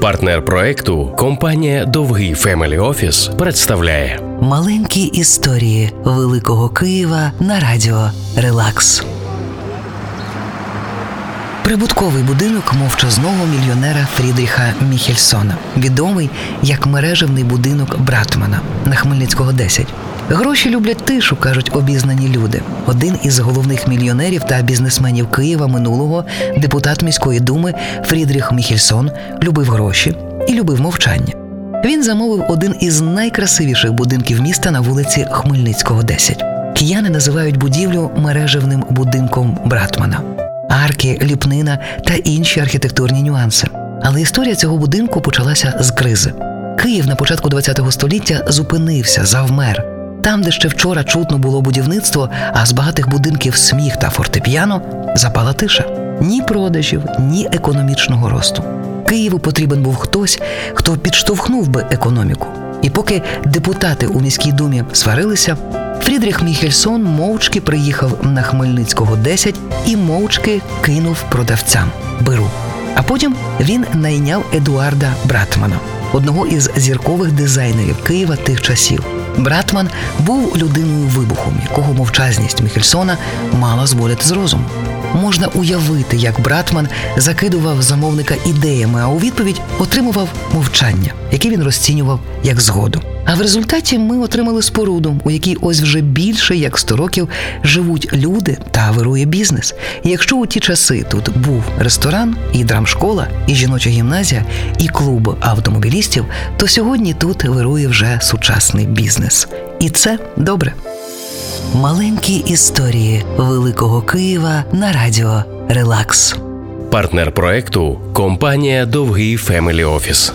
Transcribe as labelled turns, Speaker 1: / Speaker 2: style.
Speaker 1: Партнер проекту компанія Довгий Family Office представляє
Speaker 2: Маленькі історії Великого Києва на радіо Релакс. Прибутковий будинок мовчазного мільйонера Фрідріха Міхельсона, відомий як мереживний будинок Брадтмана на Хмельницького 10. Гроші люблять тишу, кажуть обізнані люди. Один із головних мільйонерів та бізнесменів Києва минулого, депутат міської думи Фрідріх Міхельсон, любив гроші і любив мовчання. Він замовив один із найкрасивіших будинків міста на вулиці Хмельницького, 10. Кияни називають будівлю мережевним будинком Братмана, арки, ліпнина та інші архітектурні нюанси. Але історія цього будинку почалася з кризи. Київ на початку ХХ століття зупинився, завмер. Там, де ще вчора чутно було будівництво, а з багатих будинків сміх та фортепіано запала тиша. Ні продажів, ні економічного росту. Києву потрібен був хтось, хто підштовхнув би економіку. І поки депутати у міській думі сварилися, Фрідріх Міхельсон мовчки приїхав на Хмельницького 10 і мовчки кинув продавцям беру. А потім він найняв Едуарда Братмана, одного із зіркових дизайнерів Києва тих часів. Братман був людиною вибухом, якого мовчазність Міхельсона мала зводити з розуму. Можна уявити, як Братман закидував замовника ідеями, а у відповідь отримував мовчання, яке він розцінював як згоду. А в результаті ми отримали споруду, у якій ось вже більше як 100 років живуть люди та вирує бізнес. І якщо у ті часи тут був ресторан, і драмшкола, і жіноча гімназія, і клуб автомобілістів, то сьогодні тут вирує вже сучасний бізнес. І це добре. Маленькі історії Великого Києва на радіо Релакс.
Speaker 1: партнер проекту компанія Довгий Family Office.